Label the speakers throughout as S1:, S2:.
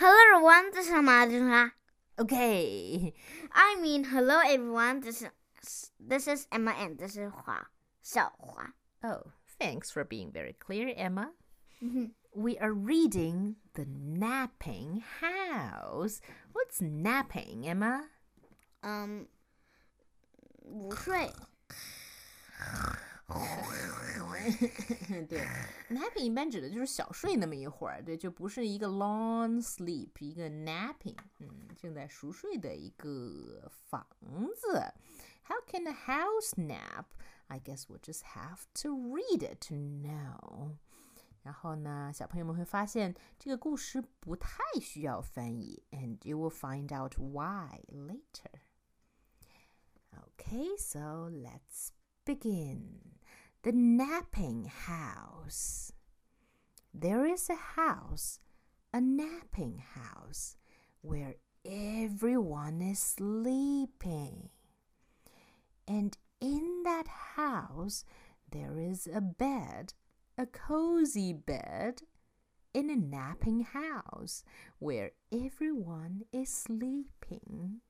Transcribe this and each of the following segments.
S1: Hello everyone, this is Emma.
S2: Okay.
S1: I mean, hello everyone, this is this is Emma and this is Hua. So Hua.
S2: Oh, thanks for being very clear, Emma.
S1: Mm-hmm.
S2: We are reading The Napping House. What's napping, Emma?
S1: Um,
S2: 对，napping 一般指的就是小睡那么一会儿，对，就不是一个 long sleep，一个 napping，嗯，正在熟睡的一个房子。How can a house nap? I guess we'll just have to read it to know. 然后呢，小朋友们会发现这个故事不太需要翻译，and you will find out why later. Okay, so let's begin. The napping house. There is a house, a napping house, where everyone is sleeping. And in that house, there is a bed, a cozy bed, in a napping house where everyone is sleeping.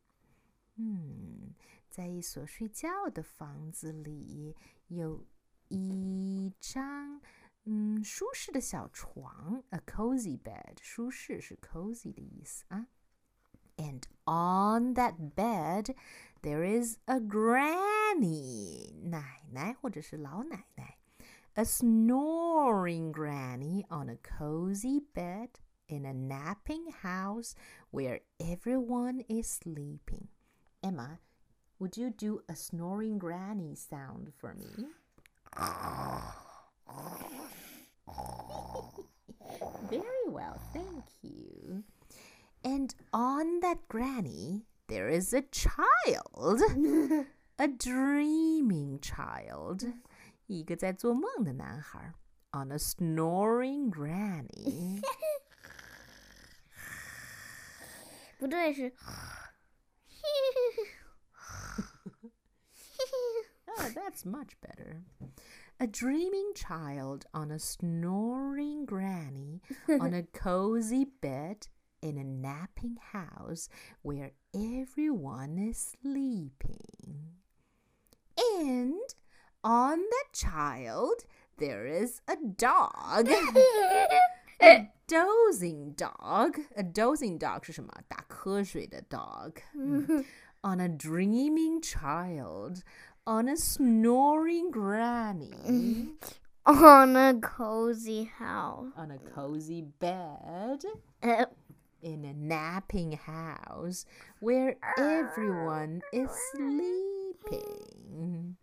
S2: 嗯，在一所睡觉的房子里，有 一张嗯舒适的小床，a cozy bed，舒适是 cozy 的意思啊。And on that bed, there is a granny，奶奶或者是老奶奶，a snoring granny on a cozy bed in a napping house where everyone is sleeping. Emma, would you do a snoring granny sound for me? Very well, thank you. And on that granny, there is a child, a dreaming child, 一个在做梦的男孩 on a snoring granny.
S1: 不对，是
S2: that's much better. A dreaming child on a snoring granny on a cozy bed in a napping house where everyone is sleeping. And on that child, there is a dog. a dozing dog. A dozing dog 是什么？打瞌睡的 dog. Mm. On a dreaming child. on a snoring granny.
S1: on a cozy house.
S2: on a cozy bed.
S1: Uh.
S2: In a napping house where everyone is sleeping.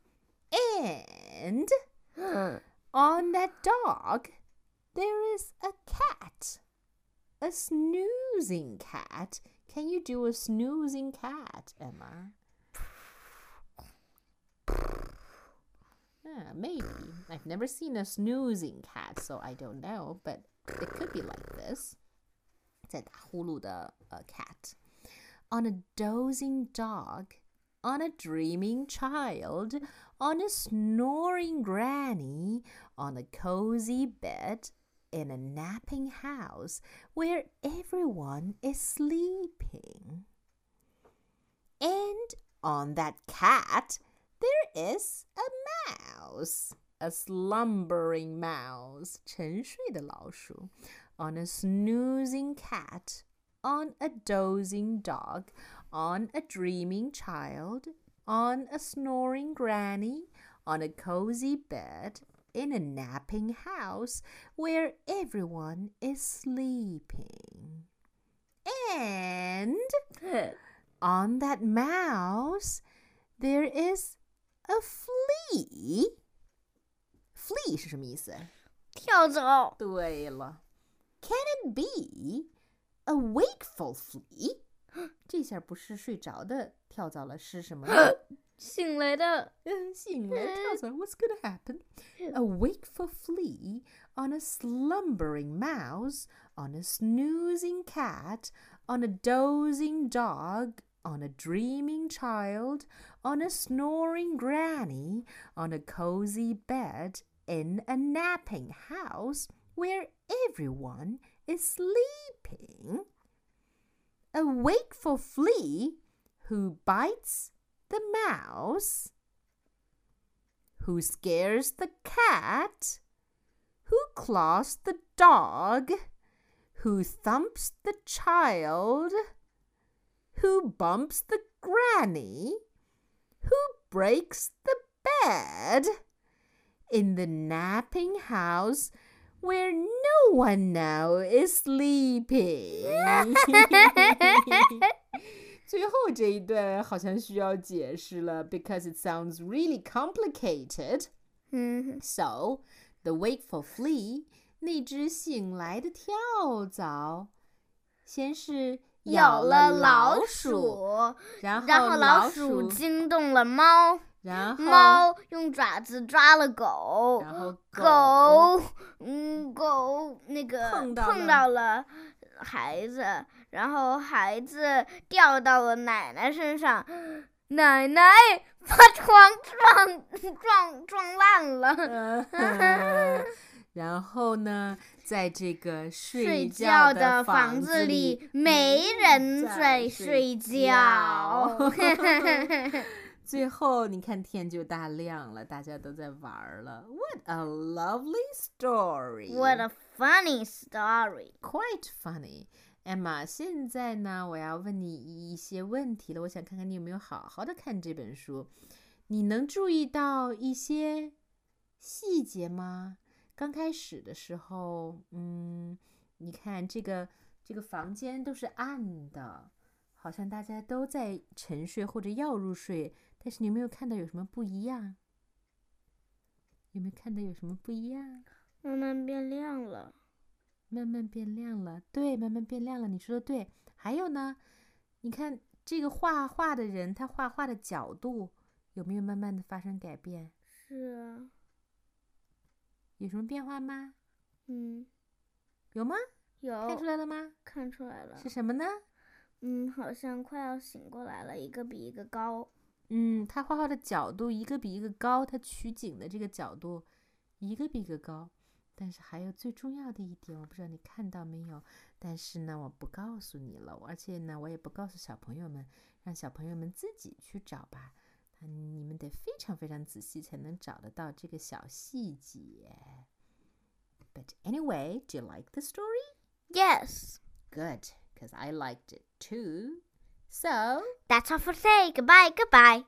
S2: And on that dog, there is a cat. A snoozing cat. Can you do a snoozing cat, Emma? Yeah, maybe. I've never seen a snoozing cat, so I don't know, but it could be like this. 在打呼噜的 a cat. On a dozing dog, on a dreaming child, on a snoring granny, on a cozy bed, in a napping house where everyone is sleeping. And on that cat, there is a mouse, a slumbering mouse, 沉睡的老鼠 on a snoozing cat, on a dozing dog, on a dreaming child, on a snoring granny, on a cozy bed, in a napping house where everyone is sleeping. And on that mouse, there is a flea. Flea 是什么意思？
S1: 跳蚤。
S2: 对了，Can it be a wakeful flea？这下不是睡着的跳蚤了，是什么呢？
S1: 醒来的，
S2: 嗯，醒来跳蚤，What's gonna happen? A wakeful flea on a slumbering mouse, on a snoozing cat, on a dozing dog, on a dreaming child, on a snoring granny, on a cozy bed, in a napping house where everyone is sleeping. a wakeful flea who bites the mouse, who scares the cat, who claws the dog, who thumps the child, who bumps the granny, who breaks the bed in the napping house where no one now is sleeping. 最后这一段好像需要解释了，because it sounds really complicated.
S1: 嗯
S2: So, the wakeful flea，那只醒来的跳蚤，先是
S1: 咬
S2: 了
S1: 了老
S2: 鼠，然后老
S1: 鼠惊动了猫，
S2: 然后
S1: 猫用爪子抓了狗，
S2: 然后
S1: 狗，嗯，狗那个碰到了孩子，然后孩子掉到了奶奶身上，奶奶把床撞撞撞烂了。
S2: 嗯然后呢，在这个
S1: 睡
S2: 觉
S1: 觉的
S2: 房
S1: 房子
S2: 里
S1: 里没人
S2: 在
S1: 在
S2: 睡
S1: 睡觉。
S2: 最后，你看天就大亮了，大家都在玩儿了。What a lovely story!
S1: What a funny story!
S2: quite funny. Emma，现在呢，我要问你一些问题了，我想看看你有没有好好的看这本书。你能注意到一些细节吗？刚开始的时候，嗯，你看这个这个房间都是暗的，好像大家都在沉睡或者要入睡，但是你有没有看到有什么不一样？有没有看到有什么不一样？
S1: 慢慢变亮了。
S2: 慢慢变亮了，对，慢慢变亮了。你说的对。还有呢，你看这个画画的人，他画画的角度有没有慢慢的发生改变？
S1: 是啊，
S2: 有什么变化吗？
S1: 嗯，
S2: 有吗？
S1: 有
S2: 看出来了吗？
S1: 看出来了
S2: 是。什么呢？
S1: 嗯，好像快要醒过来了，一个比一个高。
S2: 嗯，他画画的角度一个比一个高，他取景的这个角度一个比一个高。但是还有最重要的一点，我不知道你看到没有？但是呢，我不告诉你了，而且呢，我也不告诉小朋友们，让小朋友们自己去找吧。嗯，你们得非常非常仔细才能找得到这个小细节。But anyway, do you like the story?
S1: Yes,
S2: Good, because I liked it too. So.
S1: that's all for today. Goodbye, goodbye.